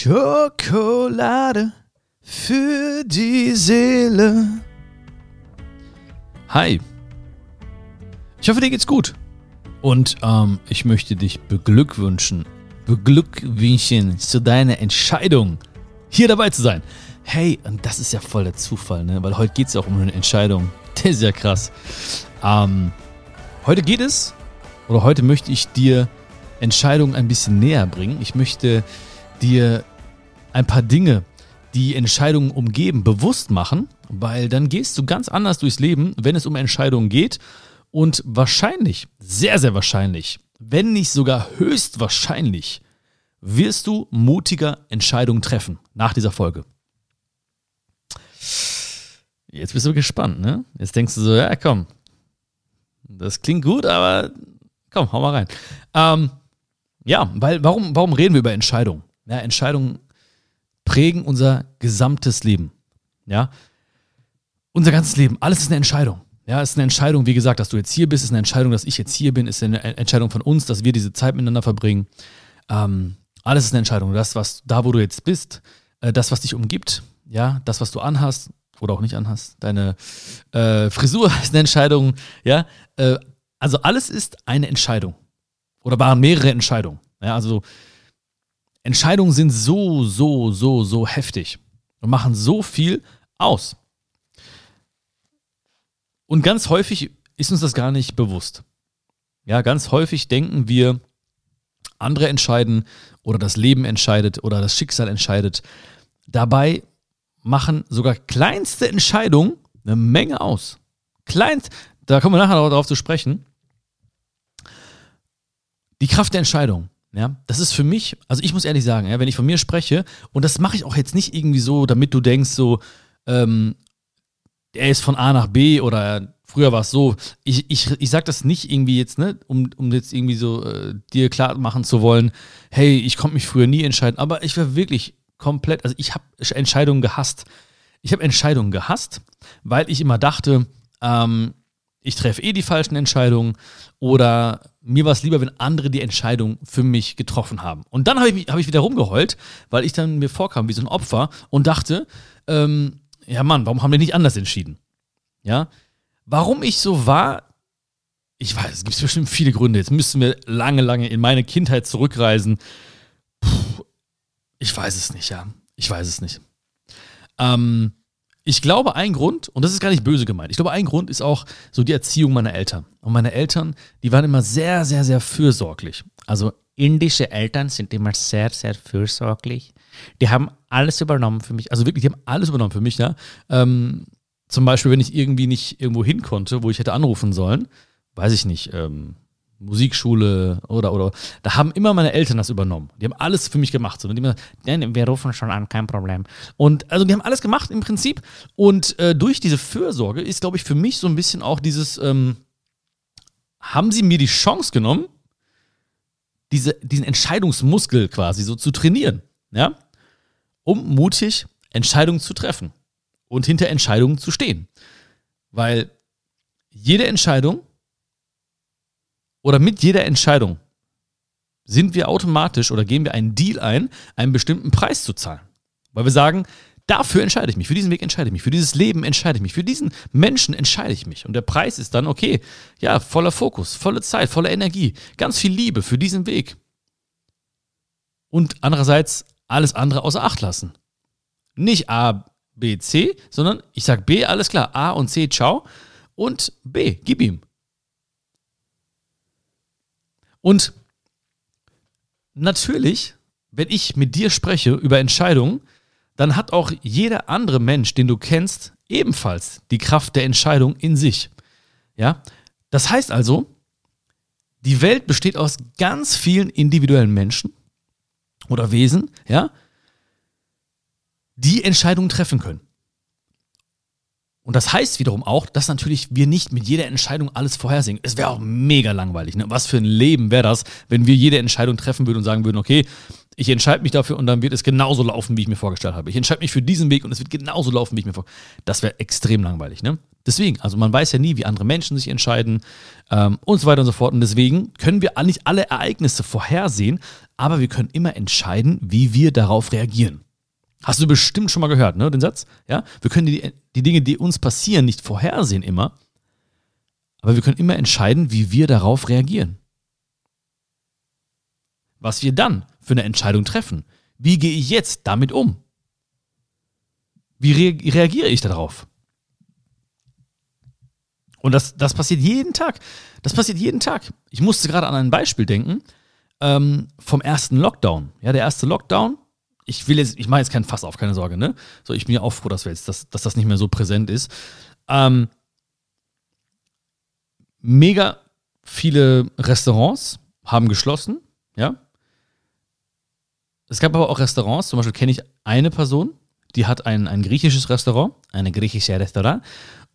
Schokolade für die Seele. Hi. Ich hoffe, dir geht's gut. Und ähm, ich möchte dich beglückwünschen, beglückwünschen zu deiner Entscheidung, hier dabei zu sein. Hey, und das ist ja voll der Zufall, ne? Weil heute geht's ja auch um eine Entscheidung. Das ist ja krass. Ähm, heute geht es, oder heute möchte ich dir Entscheidungen ein bisschen näher bringen. Ich möchte dir ein paar Dinge, die Entscheidungen umgeben, bewusst machen, weil dann gehst du ganz anders durchs Leben, wenn es um Entscheidungen geht. Und wahrscheinlich, sehr, sehr wahrscheinlich, wenn nicht sogar höchstwahrscheinlich, wirst du mutiger Entscheidungen treffen nach dieser Folge. Jetzt bist du gespannt, ne? Jetzt denkst du so, ja, komm, das klingt gut, aber komm, hau mal rein. Ähm, ja, weil warum, warum reden wir über Entscheidungen? Ja, Entscheidungen prägen unser gesamtes Leben. Ja, unser ganzes Leben, alles ist eine Entscheidung. Ja, es ist eine Entscheidung, wie gesagt, dass du jetzt hier bist, ist eine Entscheidung, dass ich jetzt hier bin, ist eine Entscheidung von uns, dass wir diese Zeit miteinander verbringen. Ähm, alles ist eine Entscheidung. Das, was da, wo du jetzt bist, äh, das, was dich umgibt, ja, das, was du anhast oder auch nicht anhast, deine äh, Frisur ist eine Entscheidung, ja. Äh, also alles ist eine Entscheidung. Oder waren mehrere Entscheidungen. Ja, also Entscheidungen sind so, so, so, so heftig und machen so viel aus. Und ganz häufig ist uns das gar nicht bewusst. Ja, ganz häufig denken wir, andere entscheiden oder das Leben entscheidet oder das Schicksal entscheidet. Dabei machen sogar kleinste Entscheidungen eine Menge aus. Kleinst, da kommen wir nachher darauf zu sprechen. Die Kraft der Entscheidung. Ja, das ist für mich, also ich muss ehrlich sagen, ja, wenn ich von mir spreche, und das mache ich auch jetzt nicht irgendwie so, damit du denkst, so, ähm, er ist von A nach B oder früher war es so. Ich, ich, ich sage das nicht irgendwie jetzt, ne, um, um jetzt irgendwie so äh, dir klar machen zu wollen, hey, ich konnte mich früher nie entscheiden, aber ich war wirklich komplett, also ich habe Entscheidungen gehasst. Ich habe Entscheidungen gehasst, weil ich immer dachte, ähm, ich treffe eh die falschen Entscheidungen oder mir war es lieber, wenn andere die Entscheidung für mich getroffen haben. Und dann habe ich, hab ich wieder rumgeheult, weil ich dann mir vorkam wie so ein Opfer und dachte, ähm, ja Mann, warum haben wir nicht anders entschieden? Ja, warum ich so war, ich weiß, es gibt bestimmt viele Gründe. Jetzt müssten wir lange, lange in meine Kindheit zurückreisen. Puh, ich weiß es nicht, ja. Ich weiß es nicht. Ähm, ich glaube, ein Grund, und das ist gar nicht böse gemeint, ich glaube, ein Grund ist auch so die Erziehung meiner Eltern. Und meine Eltern, die waren immer sehr, sehr, sehr fürsorglich. Also indische Eltern sind immer sehr, sehr fürsorglich. Die haben alles übernommen für mich. Also wirklich, die haben alles übernommen für mich. Ja? Ähm, zum Beispiel, wenn ich irgendwie nicht irgendwo hin konnte, wo ich hätte anrufen sollen, weiß ich nicht, ähm, Musikschule oder, oder, da haben immer meine Eltern das übernommen. Die haben alles für mich gemacht. So. Und die haben gesagt, wir rufen schon an, kein Problem. Und also die haben alles gemacht im Prinzip. Und äh, durch diese Fürsorge ist, glaube ich, für mich so ein bisschen auch dieses, ähm, haben sie mir die Chance genommen, diese, diesen Entscheidungsmuskel quasi so zu trainieren. Ja? Um mutig Entscheidungen zu treffen und hinter Entscheidungen zu stehen. Weil jede Entscheidung oder mit jeder Entscheidung sind wir automatisch oder gehen wir einen Deal ein, einen bestimmten Preis zu zahlen. Weil wir sagen, dafür entscheide ich mich, für diesen Weg entscheide ich mich, für dieses Leben entscheide ich mich, für diesen Menschen entscheide ich mich. Und der Preis ist dann, okay, ja, voller Fokus, volle Zeit, volle Energie, ganz viel Liebe für diesen Weg. Und andererseits alles andere außer Acht lassen. Nicht A, B, C, sondern ich sage B, alles klar, A und C, ciao. Und B, gib ihm. Und natürlich, wenn ich mit dir spreche über Entscheidungen, dann hat auch jeder andere Mensch, den du kennst, ebenfalls die Kraft der Entscheidung in sich. Ja? Das heißt also, die Welt besteht aus ganz vielen individuellen Menschen oder Wesen, ja, die Entscheidungen treffen können. Und das heißt wiederum auch, dass natürlich wir nicht mit jeder Entscheidung alles vorhersehen. Es wäre auch mega langweilig. Ne? Was für ein Leben wäre das, wenn wir jede Entscheidung treffen würden und sagen würden, okay, ich entscheide mich dafür und dann wird es genauso laufen, wie ich mir vorgestellt habe. Ich entscheide mich für diesen Weg und es wird genauso laufen, wie ich mir vorgestellt habe. Das wäre extrem langweilig. Ne? Deswegen, also man weiß ja nie, wie andere Menschen sich entscheiden ähm, und so weiter und so fort. Und deswegen können wir nicht alle Ereignisse vorhersehen, aber wir können immer entscheiden, wie wir darauf reagieren. Hast du bestimmt schon mal gehört, ne, den Satz? Ja? Wir können die, die Dinge, die uns passieren, nicht vorhersehen immer, aber wir können immer entscheiden, wie wir darauf reagieren. Was wir dann für eine Entscheidung treffen. Wie gehe ich jetzt damit um? Wie re reagiere ich darauf? Und das, das passiert jeden Tag. Das passiert jeden Tag. Ich musste gerade an ein Beispiel denken ähm, vom ersten Lockdown. Ja, der erste Lockdown. Ich will jetzt, ich mache jetzt keinen Fass auf, keine Sorge, ne? So, ich bin ja auch froh, dass, wir jetzt, dass, dass das nicht mehr so präsent ist. Ähm, mega viele Restaurants haben geschlossen, ja. Es gab aber auch Restaurants, zum Beispiel kenne ich eine Person, die hat ein, ein griechisches Restaurant, eine griechische Restaurant.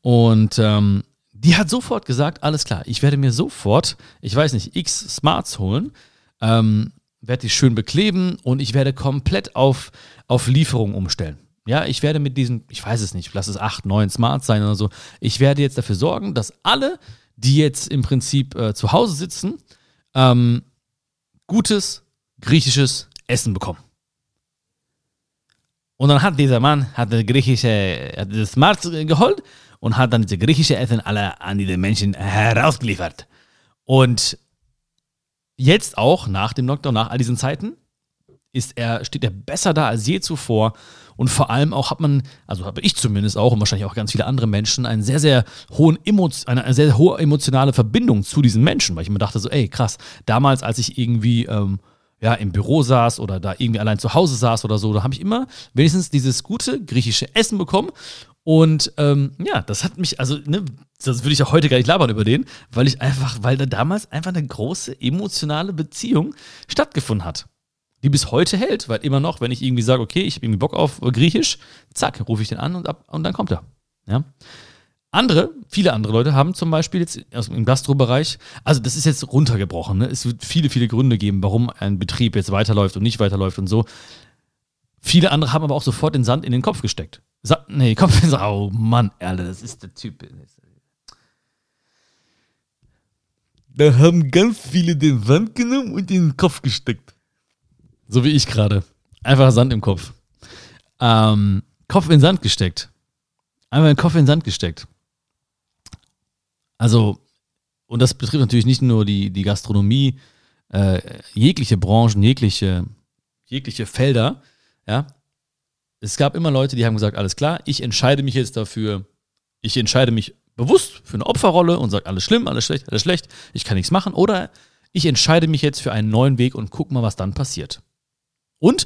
Und ähm, die hat sofort gesagt, alles klar, ich werde mir sofort, ich weiß nicht, x Smarts holen, ähm, werde die schön bekleben und ich werde komplett auf, auf Lieferung umstellen. Ja, ich werde mit diesen, ich weiß es nicht, lass es acht, neun Smarts sein oder so, ich werde jetzt dafür sorgen, dass alle, die jetzt im Prinzip äh, zu Hause sitzen, ähm, gutes griechisches Essen bekommen. Und dann hat dieser Mann hat das griechische, hat das Smart geholt und hat dann diese griechische Essen alle an diese Menschen herausgeliefert. Und jetzt auch nach dem Lockdown, nach all diesen Zeiten, ist er, steht er besser da als je zuvor. Und vor allem auch hat man, also habe ich zumindest auch und wahrscheinlich auch ganz viele andere Menschen, einen sehr, sehr hohen eine, eine sehr hohe emotionale Verbindung zu diesen Menschen, weil ich mir dachte so, ey, krass, damals, als ich irgendwie ähm, ja, im Büro saß oder da irgendwie allein zu Hause saß oder so, da habe ich immer wenigstens dieses gute griechische Essen bekommen und ähm, ja, das hat mich, also, ne, das würde ich auch heute gar nicht labern über den, weil ich einfach, weil da damals einfach eine große emotionale Beziehung stattgefunden hat. Die bis heute hält, weil immer noch, wenn ich irgendwie sage, okay, ich habe irgendwie Bock auf Griechisch, zack, rufe ich den an und, ab, und dann kommt er. Ja. Andere, viele andere Leute haben zum Beispiel jetzt im Gastrobereich, also das ist jetzt runtergebrochen, ne? es wird viele, viele Gründe geben, warum ein Betrieb jetzt weiterläuft und nicht weiterläuft und so. Viele andere haben aber auch sofort den Sand in den Kopf gesteckt. Sa nee, Kopf ins Oh Mann, Alter, das ist der Typ. Da haben ganz viele den Sand genommen und in den Kopf gesteckt. So wie ich gerade. Einfach Sand im Kopf. Ähm, Kopf in Sand gesteckt. Einfach den Kopf in Sand gesteckt. Also, und das betrifft natürlich nicht nur die, die Gastronomie, äh, jegliche Branchen, jegliche, jegliche Felder, ja, es gab immer Leute, die haben gesagt, alles klar, ich entscheide mich jetzt dafür, ich entscheide mich bewusst für eine Opferrolle und sage, alles schlimm, alles schlecht, alles schlecht, ich kann nichts machen. Oder ich entscheide mich jetzt für einen neuen Weg und guck mal, was dann passiert. Und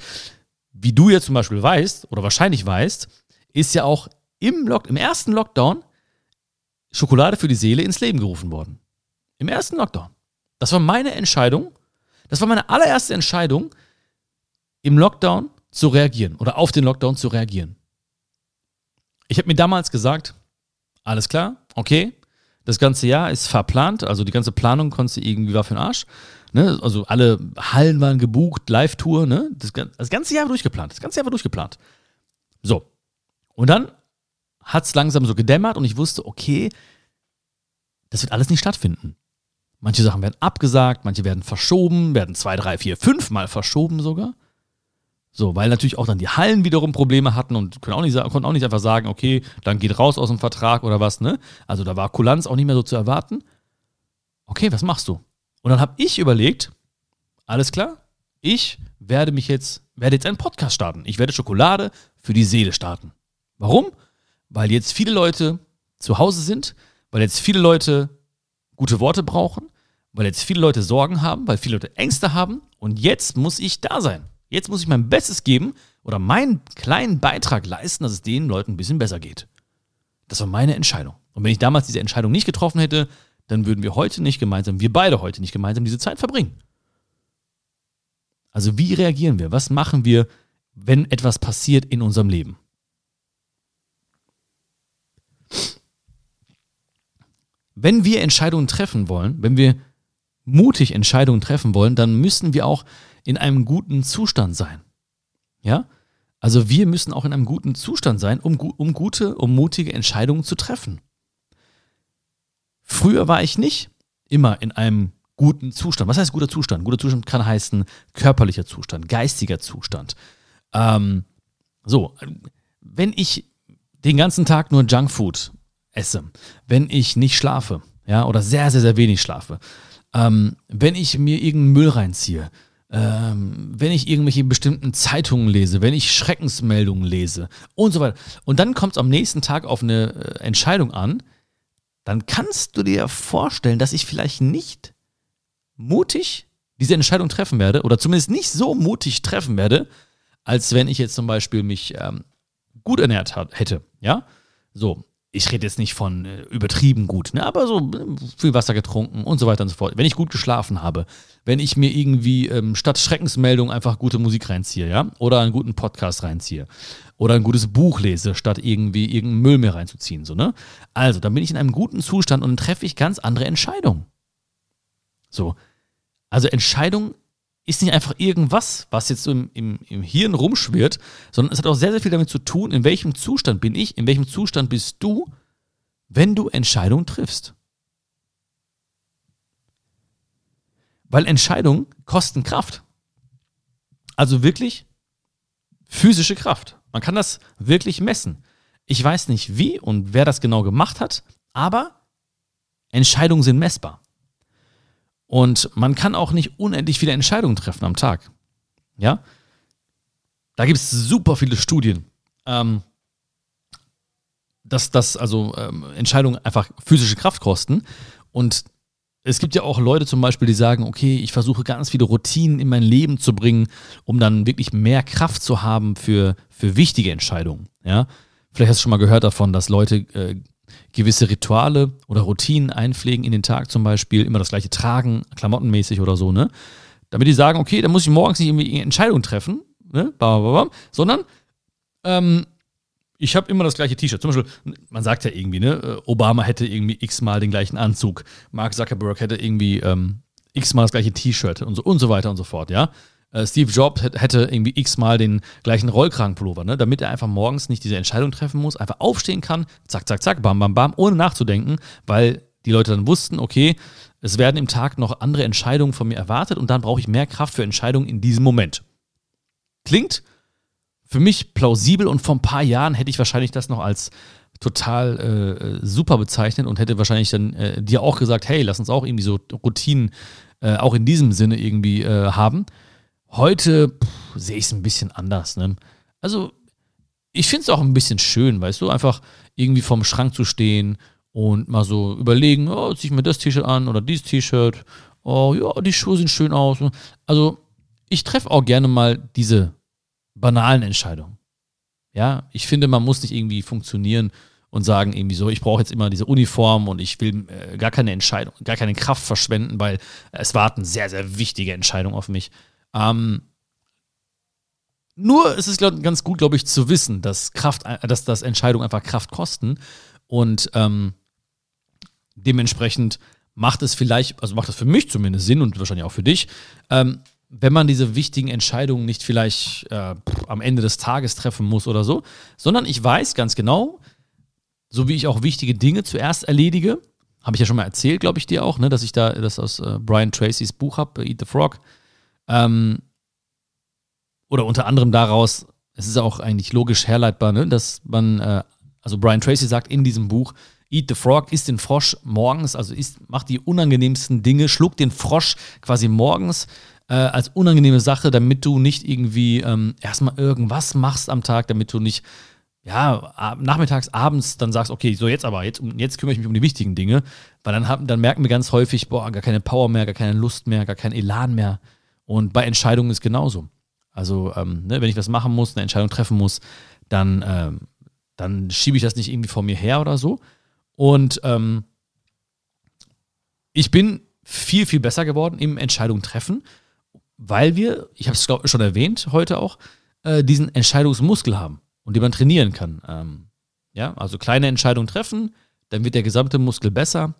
wie du jetzt zum Beispiel weißt, oder wahrscheinlich weißt, ist ja auch im, Lock im ersten Lockdown Schokolade für die Seele ins Leben gerufen worden. Im ersten Lockdown. Das war meine Entscheidung. Das war meine allererste Entscheidung im Lockdown zu reagieren oder auf den Lockdown zu reagieren. Ich habe mir damals gesagt, alles klar, okay, das ganze Jahr ist verplant, also die ganze Planung konntest du irgendwie war für den Arsch. Ne? Also alle Hallen waren gebucht, Live-Tour, ne? Das, das, ganze Jahr war durchgeplant. Das ganze Jahr war durchgeplant. So. Und dann hat es langsam so gedämmert und ich wusste, okay, das wird alles nicht stattfinden. Manche Sachen werden abgesagt, manche werden verschoben, werden zwei, drei, vier, fünf Mal verschoben sogar. So, weil natürlich auch dann die Hallen wiederum Probleme hatten und können auch nicht, konnten auch nicht einfach sagen, okay, dann geht raus aus dem Vertrag oder was, ne? Also da war Kulanz auch nicht mehr so zu erwarten. Okay, was machst du? Und dann habe ich überlegt, alles klar, ich werde mich jetzt, werde jetzt einen Podcast starten. Ich werde Schokolade für die Seele starten. Warum? Weil jetzt viele Leute zu Hause sind, weil jetzt viele Leute gute Worte brauchen, weil jetzt viele Leute Sorgen haben, weil viele Leute Ängste haben und jetzt muss ich da sein. Jetzt muss ich mein Bestes geben oder meinen kleinen Beitrag leisten, dass es den Leuten ein bisschen besser geht. Das war meine Entscheidung. Und wenn ich damals diese Entscheidung nicht getroffen hätte, dann würden wir heute nicht gemeinsam, wir beide heute nicht gemeinsam diese Zeit verbringen. Also wie reagieren wir? Was machen wir, wenn etwas passiert in unserem Leben? Wenn wir Entscheidungen treffen wollen, wenn wir mutig Entscheidungen treffen wollen, dann müssen wir auch in einem guten Zustand sein. Ja? Also wir müssen auch in einem guten Zustand sein, um, um gute, um mutige Entscheidungen zu treffen. Früher war ich nicht immer in einem guten Zustand. Was heißt guter Zustand? Guter Zustand kann heißen körperlicher Zustand, geistiger Zustand. Ähm, so, wenn ich den ganzen Tag nur Junkfood esse, wenn ich nicht schlafe, ja, oder sehr, sehr, sehr wenig schlafe, ähm, wenn ich mir irgendeinen Müll reinziehe, ähm, wenn ich irgendwelche bestimmten Zeitungen lese, wenn ich Schreckensmeldungen lese und so weiter. Und dann kommt es am nächsten Tag auf eine äh, Entscheidung an, dann kannst du dir vorstellen, dass ich vielleicht nicht mutig diese Entscheidung treffen werde oder zumindest nicht so mutig treffen werde, als wenn ich jetzt zum Beispiel mich ähm, gut ernährt hätte. Ja, so ich rede jetzt nicht von äh, übertrieben gut, ne, aber so äh, viel Wasser getrunken und so weiter und so fort. Wenn ich gut geschlafen habe, wenn ich mir irgendwie ähm, statt Schreckensmeldung einfach gute Musik reinziehe, ja, oder einen guten Podcast reinziehe oder ein gutes Buch lese, statt irgendwie irgendeinen Müll mir reinzuziehen, so, ne? Also, dann bin ich in einem guten Zustand und dann treffe ich ganz andere Entscheidungen. So. Also Entscheidung ist nicht einfach irgendwas, was jetzt im, im, im Hirn rumschwirrt, sondern es hat auch sehr, sehr viel damit zu tun, in welchem Zustand bin ich, in welchem Zustand bist du, wenn du Entscheidungen triffst. Weil Entscheidungen kosten Kraft. Also wirklich physische Kraft. Man kann das wirklich messen. Ich weiß nicht wie und wer das genau gemacht hat, aber Entscheidungen sind messbar. Und man kann auch nicht unendlich viele Entscheidungen treffen am Tag. Ja? Da gibt es super viele Studien, ähm, dass, dass also ähm, Entscheidungen einfach physische Kraft kosten. Und es gibt ja auch Leute zum Beispiel, die sagen, okay, ich versuche ganz viele Routinen in mein Leben zu bringen, um dann wirklich mehr Kraft zu haben für, für wichtige Entscheidungen. Ja? Vielleicht hast du schon mal gehört davon, dass Leute äh, gewisse Rituale oder Routinen einpflegen in den Tag zum Beispiel, immer das gleiche tragen, klamottenmäßig oder so, ne? Damit die sagen, okay, dann muss ich morgens nicht irgendwie Entscheidungen treffen, ne? Bam, bam, bam, sondern ähm, ich habe immer das gleiche T-Shirt. Zum Beispiel, man sagt ja irgendwie, ne, Obama hätte irgendwie x-mal den gleichen Anzug, Mark Zuckerberg hätte irgendwie ähm, x-mal das gleiche T-Shirt und so, und so weiter und so fort, ja. Äh, Steve Jobs hätte irgendwie x-mal den gleichen Rollkragenpullover, ne? damit er einfach morgens nicht diese Entscheidung treffen muss, einfach aufstehen kann, zack, zack, zack, bam, bam, bam, ohne nachzudenken, weil die Leute dann wussten, okay, es werden im Tag noch andere Entscheidungen von mir erwartet und dann brauche ich mehr Kraft für Entscheidungen in diesem Moment. Klingt für mich plausibel und vor ein paar Jahren hätte ich wahrscheinlich das noch als total äh, super bezeichnet und hätte wahrscheinlich dann äh, dir auch gesagt, hey, lass uns auch irgendwie so Routinen äh, auch in diesem Sinne irgendwie äh, haben. Heute sehe ich es ein bisschen anders. Ne? Also, ich finde es auch ein bisschen schön, weißt du, einfach irgendwie vorm Schrank zu stehen und mal so überlegen, oh, ziehe ich mir das T-Shirt an oder dieses T-Shirt. Oh, ja, die Schuhe sehen schön aus. Also, ich treffe auch gerne mal diese banalen Entscheidungen. Ja, ich finde, man muss nicht irgendwie funktionieren und sagen irgendwie so, ich brauche jetzt immer diese Uniform und ich will äh, gar keine Entscheidung, gar keine Kraft verschwenden, weil es warten sehr, sehr wichtige Entscheidungen auf mich. Ähm, nur ist es glaub, ganz gut, glaube ich, zu wissen, dass Kraft, dass das Entscheidungen einfach Kraft kosten. Und ähm, dementsprechend macht es vielleicht, also macht es für mich zumindest Sinn und wahrscheinlich auch für dich, ähm, wenn man diese wichtigen Entscheidungen nicht vielleicht äh, am Ende des Tages treffen muss oder so, sondern ich weiß ganz genau, so wie ich auch wichtige Dinge zuerst erledige, habe ich ja schon mal erzählt, glaube ich dir auch, ne, dass ich da das aus äh, Brian Tracys Buch habe, Eat the Frog, ähm, oder unter anderem daraus, es ist auch eigentlich logisch herleitbar, ne, dass man, äh, also Brian Tracy sagt in diesem Buch, Eat the Frog, isst den Frosch morgens, also isst, macht die unangenehmsten Dinge, schluckt den Frosch quasi morgens äh, als unangenehme Sache, damit du nicht irgendwie ähm, erstmal irgendwas machst am Tag, damit du nicht ja, nachmittags, abends dann sagst, okay, so jetzt aber, jetzt, jetzt kümmere ich mich um die wichtigen Dinge, weil dann, haben, dann merken wir ganz häufig, boah, gar keine Power mehr, gar keine Lust mehr, gar kein Elan mehr. Und bei Entscheidungen ist genauso. Also, ähm, ne, wenn ich was machen muss, eine Entscheidung treffen muss, dann, ähm, dann schiebe ich das nicht irgendwie vor mir her oder so. Und ähm, ich bin viel, viel besser geworden im Entscheidungen treffen, weil wir, ich habe es schon erwähnt heute auch, äh, diesen Entscheidungsmuskel haben und den man trainieren kann. Ähm, ja, also kleine Entscheidungen treffen, dann wird der gesamte Muskel besser.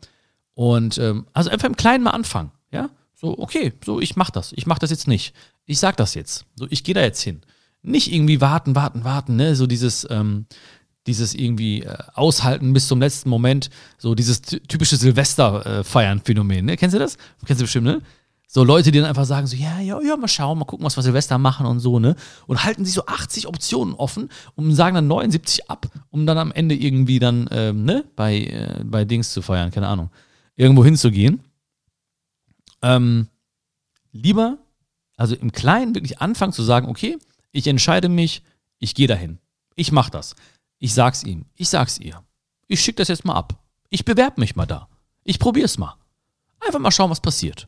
Und ähm, also einfach im Kleinen mal anfangen. Ja, so, okay, so, ich mach das. Ich mach das jetzt nicht. Ich sag das jetzt. So, ich gehe da jetzt hin. Nicht irgendwie warten, warten, warten, ne? So dieses, ähm, dieses irgendwie äh, aushalten bis zum letzten Moment, so dieses typische Silvester-Feiern-Phänomen. Ne? Kennst du das? Kennst du bestimmt, ne? So Leute, die dann einfach sagen so, ja, ja, ja, mal schauen, mal gucken, was wir Silvester machen und so, ne? Und halten sich so 80 Optionen offen und sagen dann 79 ab, um dann am Ende irgendwie dann, ähm, ne, bei, äh, bei Dings zu feiern, keine Ahnung, irgendwo hinzugehen. Ähm, lieber, also im Kleinen wirklich anfangen zu sagen, okay, ich entscheide mich, ich gehe dahin. Ich mache das. Ich sag's ihm. Ich sag's ihr. Ich schicke das jetzt mal ab. Ich bewerbe mich mal da. Ich probier's mal. Einfach mal schauen, was passiert.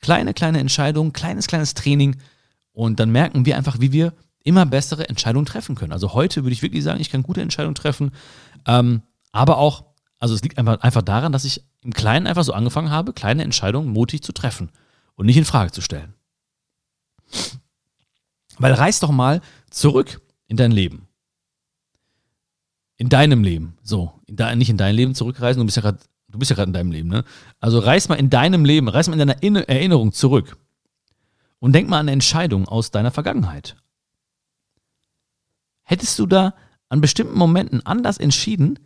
Kleine, kleine Entscheidungen, kleines, kleines Training und dann merken wir einfach, wie wir immer bessere Entscheidungen treffen können. Also heute würde ich wirklich sagen, ich kann gute Entscheidungen treffen, ähm, aber auch, also es liegt einfach, einfach daran, dass ich im Kleinen einfach so angefangen habe, kleine Entscheidungen mutig zu treffen und nicht in Frage zu stellen. Weil reiß doch mal zurück in dein Leben. In deinem Leben. So, in de, nicht in dein Leben zurückreisen, du bist ja gerade Du bist ja gerade in deinem Leben, ne? Also reiß mal in deinem Leben, reiß mal in deiner Erinnerung zurück und denk mal an Entscheidungen aus deiner Vergangenheit. Hättest du da an bestimmten Momenten anders entschieden,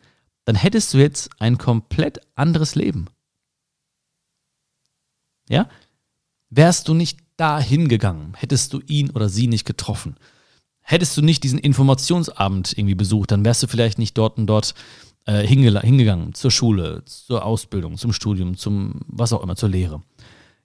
dann hättest du jetzt ein komplett anderes Leben. Ja? Wärst du nicht da hingegangen, hättest du ihn oder sie nicht getroffen, hättest du nicht diesen Informationsabend irgendwie besucht, dann wärst du vielleicht nicht dort und dort äh, hingegangen zur Schule, zur Ausbildung, zum Studium, zum was auch immer, zur Lehre.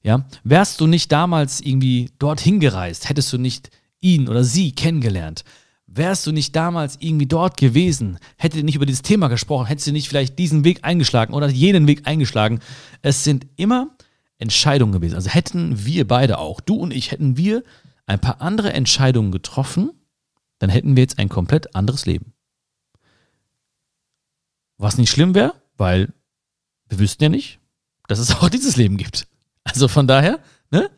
Ja, wärst du nicht damals irgendwie dorthin gereist, hättest du nicht ihn oder sie kennengelernt, wärst du nicht damals irgendwie dort gewesen, hättet ihr nicht über dieses Thema gesprochen, hättest du nicht vielleicht diesen Weg eingeschlagen oder jenen Weg eingeschlagen. Es sind immer Entscheidungen gewesen. Also hätten wir beide auch, du und ich, hätten wir ein paar andere Entscheidungen getroffen, dann hätten wir jetzt ein komplett anderes Leben. Was nicht schlimm wäre, weil wir wüssten ja nicht, dass es auch dieses Leben gibt. Also von daher, ne?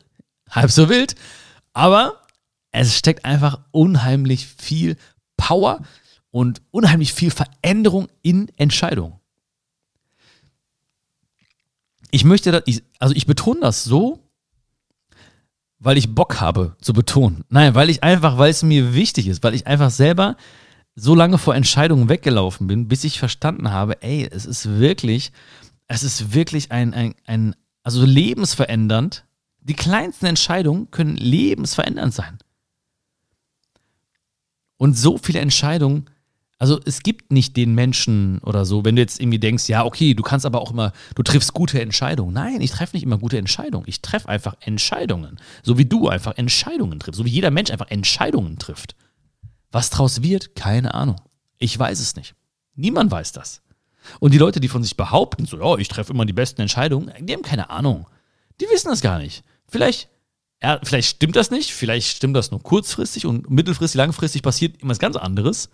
Halb so wild. Aber es steckt einfach unheimlich viel Power und unheimlich viel Veränderung in Entscheidungen. Ich möchte das, also ich betone das so, weil ich Bock habe zu betonen. Nein, weil ich einfach, weil es mir wichtig ist, weil ich einfach selber so lange vor Entscheidungen weggelaufen bin, bis ich verstanden habe, ey, es ist wirklich, es ist wirklich ein, ein, ein also lebensverändernd. Die kleinsten Entscheidungen können lebensverändernd sein. Und so viele Entscheidungen, also es gibt nicht den Menschen oder so, wenn du jetzt irgendwie denkst, ja, okay, du kannst aber auch immer, du triffst gute Entscheidungen. Nein, ich treffe nicht immer gute Entscheidungen. Ich treffe einfach Entscheidungen. So wie du einfach Entscheidungen triffst. So wie jeder Mensch einfach Entscheidungen trifft. Was draus wird, keine Ahnung. Ich weiß es nicht. Niemand weiß das. Und die Leute, die von sich behaupten, so, oh, ich treffe immer die besten Entscheidungen, die haben keine Ahnung. Die wissen das gar nicht. Vielleicht, ja, vielleicht stimmt das nicht, vielleicht stimmt das nur kurzfristig und mittelfristig, langfristig passiert immer was ganz anderes.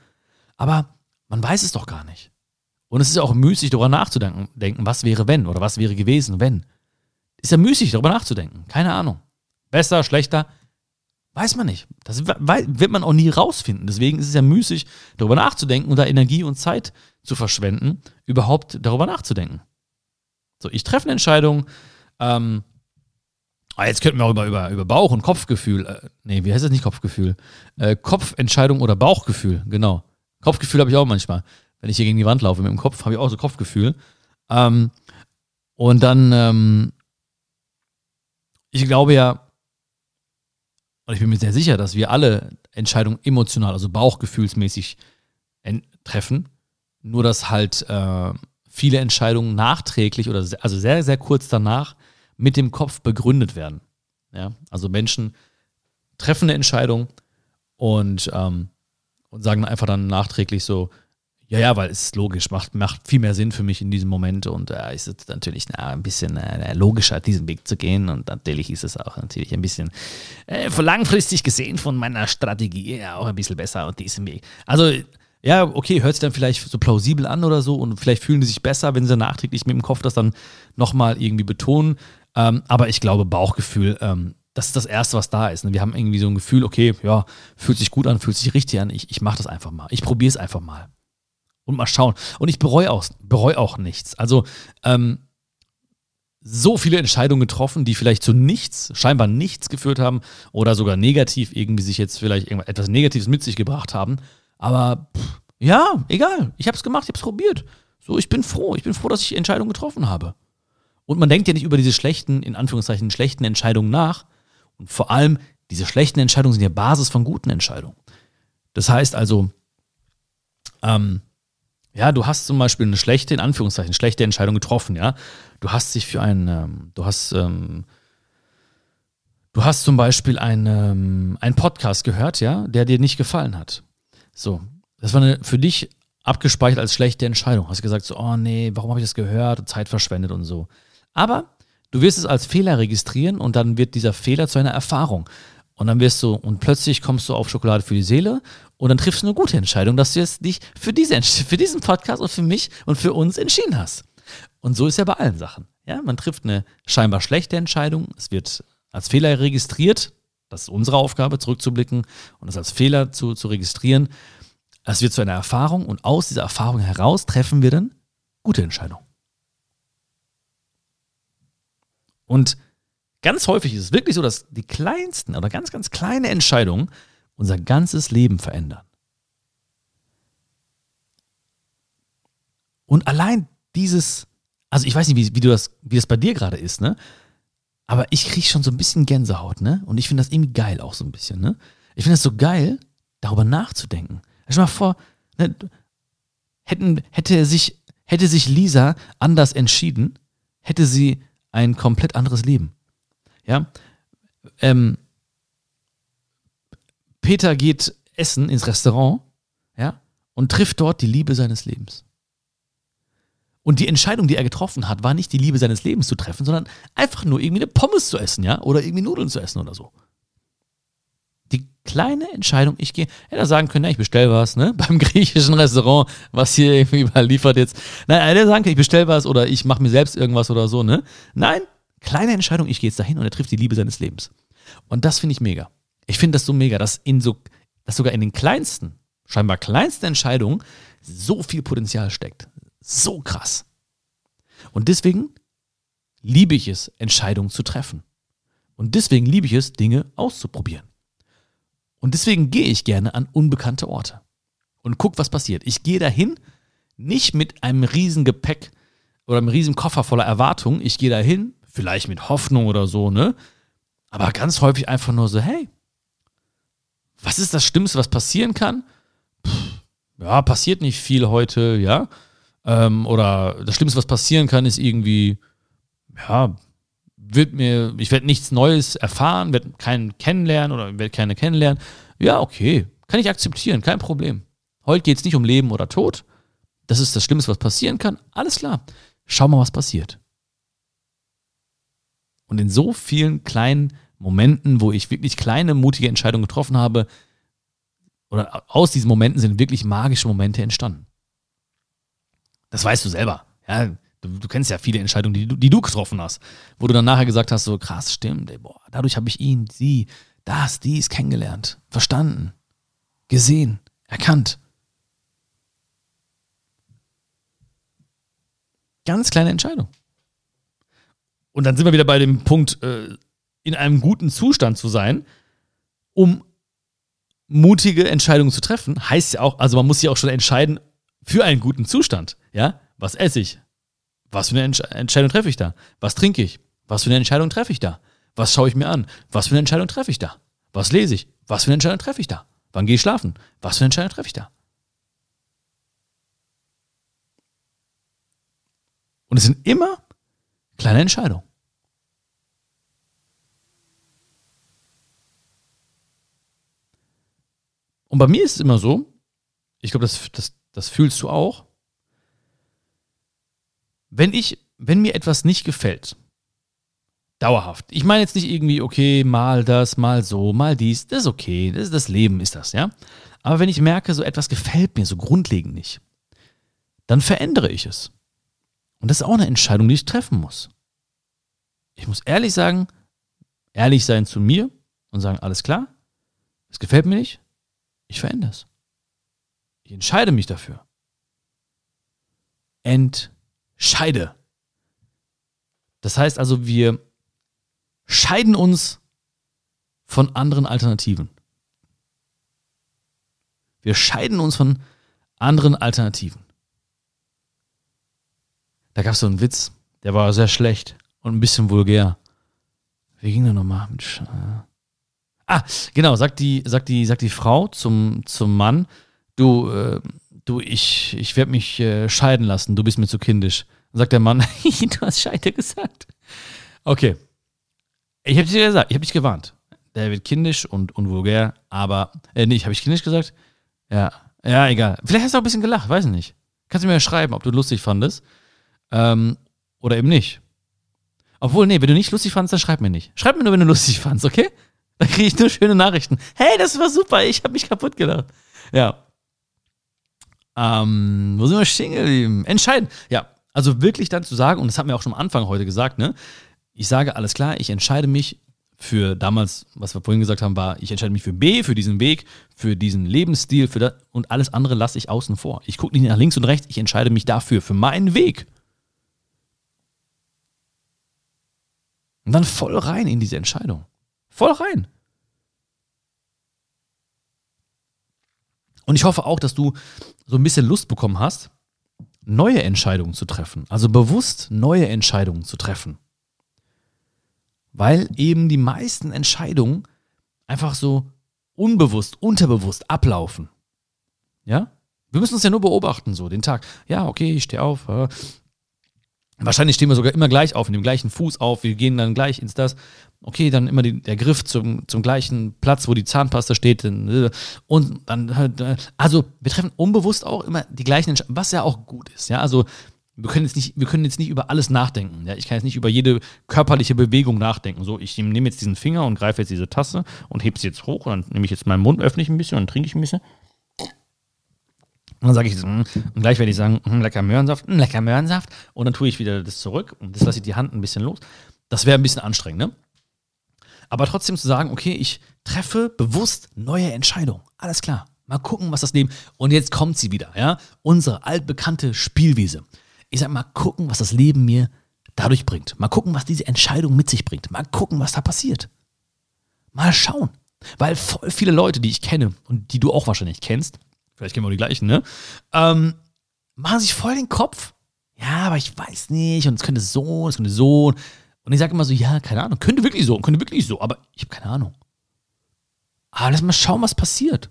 Aber man weiß es doch gar nicht. Und es ist ja auch müßig, darüber nachzudenken, denken, was wäre wenn oder was wäre gewesen, wenn. Ist ja müßig, darüber nachzudenken. Keine Ahnung. Besser, schlechter, Weiß man nicht. Das wird man auch nie rausfinden. Deswegen ist es ja müßig, darüber nachzudenken und da Energie und Zeit zu verschwenden, überhaupt darüber nachzudenken. So, ich treffe eine Entscheidung. Ähm, ah, jetzt könnten wir auch über, über, über Bauch- und Kopfgefühl. Äh, nee, wie heißt das nicht Kopfgefühl? Äh, Kopfentscheidung oder Bauchgefühl, genau. Kopfgefühl habe ich auch manchmal. Wenn ich hier gegen die Wand laufe mit dem Kopf, habe ich auch so Kopfgefühl. Ähm, und dann, ähm, ich glaube ja, und ich bin mir sehr sicher, dass wir alle Entscheidungen emotional, also bauchgefühlsmäßig treffen. Nur dass halt äh, viele Entscheidungen nachträglich oder also sehr, sehr kurz danach mit dem Kopf begründet werden. Ja? Also Menschen treffen eine Entscheidung und, ähm, und sagen einfach dann nachträglich so, ja, ja, weil es ist logisch, macht, macht viel mehr Sinn für mich in diesem Moment und äh, ist es natürlich na, ein bisschen äh, logischer, diesen Weg zu gehen und natürlich ist es auch natürlich ein bisschen äh, langfristig gesehen von meiner Strategie ja, auch ein bisschen besser und diesen Weg. Also, ja, okay, hört sich dann vielleicht so plausibel an oder so und vielleicht fühlen die sich besser, wenn sie nachträglich mit dem Kopf das dann nochmal irgendwie betonen. Ähm, aber ich glaube, Bauchgefühl, ähm, das ist das Erste, was da ist. Ne? Wir haben irgendwie so ein Gefühl, okay, ja, fühlt sich gut an, fühlt sich richtig an, ich, ich mache das einfach mal. Ich probiere es einfach mal und mal schauen. Und ich bereue auch, bereu auch nichts. Also, ähm, so viele Entscheidungen getroffen, die vielleicht zu nichts, scheinbar nichts geführt haben oder sogar negativ irgendwie sich jetzt vielleicht etwas Negatives mit sich gebracht haben. Aber pff, Ja, egal. Ich habe es gemacht, ich habe es probiert. So, ich bin froh. Ich bin froh, dass ich Entscheidungen getroffen habe. Und man denkt ja nicht über diese schlechten, in Anführungszeichen, schlechten Entscheidungen nach. Und vor allem, diese schlechten Entscheidungen sind ja Basis von guten Entscheidungen. Das heißt also, ähm, ja, du hast zum Beispiel eine schlechte, in Anführungszeichen, schlechte Entscheidung getroffen, ja. Du hast dich für einen, ähm, du hast, ähm, du hast zum Beispiel einen, ähm, Podcast gehört, ja, der dir nicht gefallen hat. So, das war eine, für dich abgespeichert als schlechte Entscheidung. Hast gesagt so, oh nee, warum habe ich das gehört? Zeit verschwendet und so. Aber du wirst es als Fehler registrieren und dann wird dieser Fehler zu einer Erfahrung. Und dann wirst du, und plötzlich kommst du auf Schokolade für die Seele und dann triffst du eine gute Entscheidung, dass du jetzt dich für, diese, für diesen Podcast und für mich und für uns entschieden hast. Und so ist ja bei allen Sachen. Ja, man trifft eine scheinbar schlechte Entscheidung, es wird als Fehler registriert, das ist unsere Aufgabe, zurückzublicken und es als Fehler zu, zu registrieren. Es wird zu einer Erfahrung und aus dieser Erfahrung heraus treffen wir dann gute Entscheidungen. Und Ganz häufig ist es wirklich so, dass die kleinsten oder ganz, ganz kleine Entscheidungen unser ganzes Leben verändern. Und allein dieses, also ich weiß nicht, wie, wie, du das, wie das bei dir gerade ist, ne? Aber ich kriege schon so ein bisschen Gänsehaut, ne? Und ich finde das irgendwie geil auch so ein bisschen, ne? Ich finde es so geil, darüber nachzudenken. Stell mal vor, ne, hätten, hätte, sich, hätte sich Lisa anders entschieden, hätte sie ein komplett anderes Leben. Ja. Ähm, Peter geht essen ins Restaurant, ja, und trifft dort die Liebe seines Lebens. Und die Entscheidung, die er getroffen hat, war nicht die Liebe seines Lebens zu treffen, sondern einfach nur irgendwie eine Pommes zu essen, ja, oder irgendwie Nudeln zu essen oder so. Kleine Entscheidung, ich gehe, hätte er sagen können, ja, ich bestell was, ne, beim griechischen Restaurant, was hier irgendwie mal liefert jetzt. Nein, er hätte sagen können, ich bestell was oder ich mache mir selbst irgendwas oder so, ne. Nein, Kleine Entscheidung, ich gehe jetzt dahin und er trifft die Liebe seines Lebens. Und das finde ich mega. Ich finde das so mega, dass in so, dass sogar in den kleinsten, scheinbar kleinsten Entscheidungen so viel Potenzial steckt. So krass. Und deswegen liebe ich es, Entscheidungen zu treffen. Und deswegen liebe ich es, Dinge auszuprobieren. Und deswegen gehe ich gerne an unbekannte Orte und gucke, was passiert. Ich gehe dahin nicht mit einem riesen Gepäck oder einem riesen Koffer voller Erwartungen. Ich gehe dahin vielleicht mit Hoffnung oder so, ne? Aber ganz häufig einfach nur so, hey, was ist das Schlimmste, was passieren kann? Puh, ja, passiert nicht viel heute, ja. Ähm, oder das Schlimmste, was passieren kann, ist irgendwie, ja, wird mir, ich werde nichts Neues erfahren, werde keinen kennenlernen oder werde keine kennenlernen. Ja, okay, kann ich akzeptieren, kein Problem. Heute geht es nicht um Leben oder Tod. Das ist das Schlimmste, was passieren kann. Alles klar. Schau mal, was passiert. Und in so vielen kleinen Momenten, wo ich wirklich kleine, mutige Entscheidungen getroffen habe, oder aus diesen Momenten sind wirklich magische Momente entstanden. Das weißt du selber. Ja, du, kennst ja viele Entscheidungen, die du, die du getroffen hast, wo du dann nachher gesagt hast, so krass, stimmt, ey, boah, dadurch habe ich ihn, sie, das, dies kennengelernt, verstanden, gesehen, erkannt. Ganz kleine Entscheidung. Und dann sind wir wieder bei dem Punkt, äh, in einem guten Zustand zu sein, um mutige Entscheidungen zu treffen, heißt ja auch, also man muss sich auch schon entscheiden für einen guten Zustand. Ja, was esse ich? Was für eine Entsch Entscheidung treffe ich da? Was trinke ich? Was für eine Entscheidung treffe ich da? Was schaue ich mir an? Was für eine Entscheidung treffe ich da? Was lese ich? Was für eine Entscheidung treffe ich da? Wann gehe ich schlafen? Was für eine Entscheidung treffe ich da? Und es sind immer kleine Entscheidungen. Und bei mir ist es immer so, ich glaube, das, das, das fühlst du auch, wenn ich, wenn mir etwas nicht gefällt, dauerhaft. Ich meine jetzt nicht irgendwie, okay, mal das, mal so, mal dies, das ist okay, das, ist das Leben ist das, ja. Aber wenn ich merke, so etwas gefällt mir so grundlegend nicht, dann verändere ich es. Und das ist auch eine Entscheidung, die ich treffen muss. Ich muss ehrlich sagen, ehrlich sein zu mir und sagen, alles klar, es gefällt mir nicht, ich verändere es. Ich entscheide mich dafür. Entscheide. Das heißt also, wir scheiden uns von anderen Alternativen. Wir scheiden uns von anderen Alternativen. Da gab es so einen Witz, der war sehr schlecht und ein bisschen vulgär. Wie ging der nochmal? Ah, genau, sagt die, sagt die, sagt die Frau zum, zum Mann, du, äh, du, ich, ich werde mich äh, scheiden lassen, du bist mir zu kindisch. Dann sagt der Mann, du hast Scheide gesagt. Okay. Ich habe dir gesagt, ich habe dich gewarnt. Der wird kindisch und, und vulgär, aber, äh, nee, habe ich kindisch gesagt? Ja, ja, egal. Vielleicht hast du auch ein bisschen gelacht, weiß ich nicht. Kannst du mir ja schreiben, ob du lustig fandest. Ähm, oder eben nicht. Obwohl, nee, wenn du nicht lustig fandest, dann schreib mir nicht. Schreib mir nur, wenn du lustig fandest, okay? Dann kriege ich nur schöne Nachrichten. Hey, das war super, ich habe mich kaputt gelacht. Ja. Ähm, wo sind wir stehen geblieben? Entscheiden. Ja, also wirklich dann zu sagen, und das hat mir auch schon am Anfang heute gesagt, ne? Ich sage, alles klar, ich entscheide mich für damals, was wir vorhin gesagt haben, war, ich entscheide mich für B, für diesen Weg, für diesen Lebensstil, für das, und alles andere lasse ich außen vor. Ich gucke nicht nach links und rechts, ich entscheide mich dafür, für meinen Weg. Und dann voll rein in diese Entscheidung. Voll rein. Und ich hoffe auch, dass du so ein bisschen Lust bekommen hast, neue Entscheidungen zu treffen. Also bewusst neue Entscheidungen zu treffen. Weil eben die meisten Entscheidungen einfach so unbewusst, unterbewusst ablaufen. Ja? Wir müssen uns ja nur beobachten, so den Tag. Ja, okay, ich stehe auf, Wahrscheinlich stehen wir sogar immer gleich auf, in dem gleichen Fuß auf. Wir gehen dann gleich ins das. Okay, dann immer die, der Griff zum, zum gleichen Platz, wo die Zahnpasta steht. Äh, und dann, äh, also wir treffen unbewusst auch immer die gleichen Entscheidungen, was ja auch gut ist. Ja, also wir können jetzt nicht, wir können jetzt nicht über alles nachdenken. Ja, ich kann jetzt nicht über jede körperliche Bewegung nachdenken. So, ich nehme jetzt diesen Finger und greife jetzt diese Tasse und hebe sie jetzt hoch und dann nehme ich jetzt meinen Mund, öffne ich ein bisschen und trinke ich ein bisschen. Und dann sage ich, mm, und gleich werde ich sagen, mm, lecker Möhrensaft, mm, lecker Möhrensaft. Und dann tue ich wieder das zurück und das lasse ich die Hand ein bisschen los. Das wäre ein bisschen anstrengend, ne? Aber trotzdem zu sagen, okay, ich treffe bewusst neue Entscheidungen. Alles klar. Mal gucken, was das Leben. Und jetzt kommt sie wieder, ja? Unsere altbekannte Spielwiese. Ich sage mal gucken, was das Leben mir dadurch bringt. Mal gucken, was diese Entscheidung mit sich bringt. Mal gucken, was da passiert. Mal schauen. Weil voll viele Leute, die ich kenne und die du auch wahrscheinlich kennst, vielleicht kennen wir auch die gleichen, ne? Ähm, machen sich voll den Kopf. Ja, aber ich weiß nicht. Und es könnte so, es könnte so. Und ich sage immer so, ja, keine Ahnung. Könnte wirklich so, könnte wirklich so, aber ich habe keine Ahnung. Aber lass mal schauen, was passiert.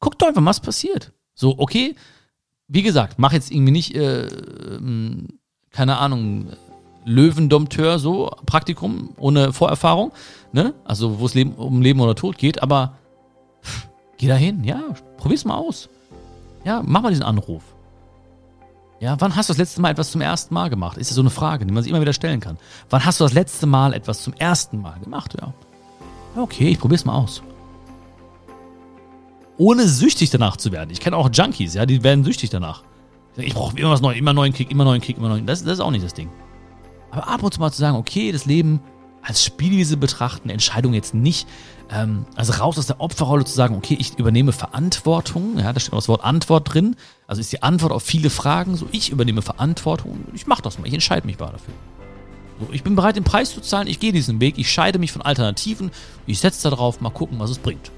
Guck doch einfach, was passiert. So, okay, wie gesagt, mach jetzt irgendwie nicht, äh, ähm, keine Ahnung, Löwendompteur, so, Praktikum ohne Vorerfahrung, ne? Also, wo es Leben, um Leben oder Tod geht, aber pff, geh da hin, ja, probier's mal aus. Ja, mach mal diesen Anruf. Ja, wann hast du das letzte Mal etwas zum ersten Mal gemacht? Ist ja so eine Frage, die man sich immer wieder stellen kann. Wann hast du das letzte Mal etwas zum ersten Mal gemacht? Ja. Okay, ich probier's mal aus. Ohne süchtig danach zu werden. Ich kenne auch Junkies, ja, die werden süchtig danach. Ich brauche immer was Neues, immer neuen Kick, immer neuen Kick, immer neuen. Das, das ist auch nicht das Ding. Aber ab und zu mal zu sagen, okay, das Leben als Spielwiese betrachten, Entscheidung jetzt nicht, ähm, also raus aus der Opferrolle zu sagen, okay, ich übernehme Verantwortung, ja, da steht auch das Wort Antwort drin, also ist die Antwort auf viele Fragen, so ich übernehme Verantwortung, ich mache das mal, ich entscheide mich mal dafür. So, ich bin bereit, den Preis zu zahlen, ich gehe diesen Weg, ich scheide mich von Alternativen, ich setze da drauf, mal gucken, was es bringt.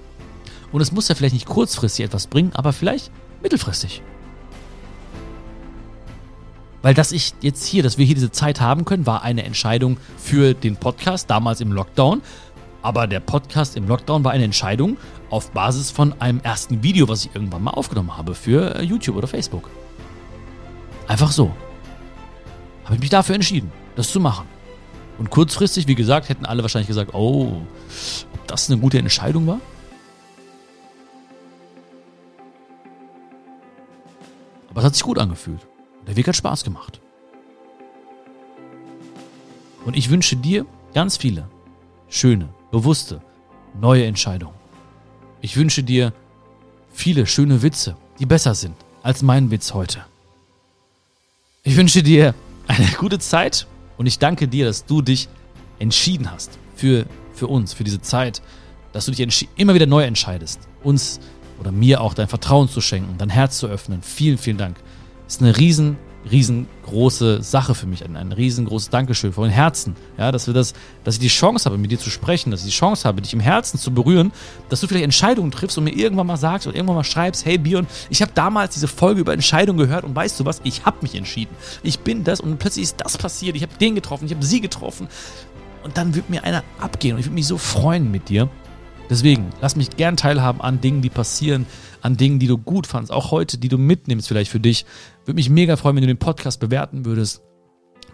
Und es muss ja vielleicht nicht kurzfristig etwas bringen, aber vielleicht mittelfristig. Weil dass ich jetzt hier, dass wir hier diese Zeit haben können, war eine Entscheidung für den Podcast, damals im Lockdown. Aber der Podcast im Lockdown war eine Entscheidung auf Basis von einem ersten Video, was ich irgendwann mal aufgenommen habe für äh, YouTube oder Facebook. Einfach so. Habe ich mich dafür entschieden, das zu machen. Und kurzfristig, wie gesagt, hätten alle wahrscheinlich gesagt, oh, ob das eine gute Entscheidung war? Aber es hat sich gut angefühlt. Der Weg hat Spaß gemacht. Und ich wünsche dir ganz viele schöne, bewusste, neue Entscheidungen. Ich wünsche dir viele schöne Witze, die besser sind als mein Witz heute. Ich wünsche dir eine gute Zeit und ich danke dir, dass du dich entschieden hast für, für uns, für diese Zeit, dass du dich immer wieder neu entscheidest, uns oder mir auch dein Vertrauen zu schenken, dein Herz zu öffnen. Vielen, vielen Dank ist eine riesen riesengroße Sache für mich, ein, ein riesengroßes Dankeschön von Herzen. Ja, dass wir das, dass ich die Chance habe, mit dir zu sprechen, dass ich die Chance habe, dich im Herzen zu berühren, dass du vielleicht Entscheidungen triffst und mir irgendwann mal sagst und irgendwann mal schreibst, hey Bion, ich habe damals diese Folge über Entscheidungen gehört und weißt du was, ich habe mich entschieden. Ich bin das und plötzlich ist das passiert, ich habe den getroffen, ich habe sie getroffen und dann wird mir einer abgehen und ich würde mich so freuen mit dir. Deswegen, lass mich gern teilhaben an Dingen, die passieren, an Dingen, die du gut fandst, auch heute, die du mitnimmst vielleicht für dich. Würde mich mega freuen, wenn du den Podcast bewerten würdest,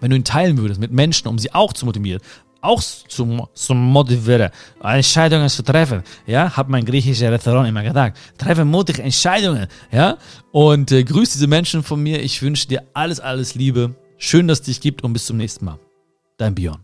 wenn du ihn teilen würdest mit Menschen, um sie auch zu motivieren, auch zu, zu motivieren, Entscheidungen zu treffen. Ja, hat mein griechischer Restaurant immer gesagt. Treffe mutige Entscheidungen. Ja, und äh, grüß diese Menschen von mir. Ich wünsche dir alles, alles Liebe. Schön, dass es dich gibt und bis zum nächsten Mal. Dein Björn.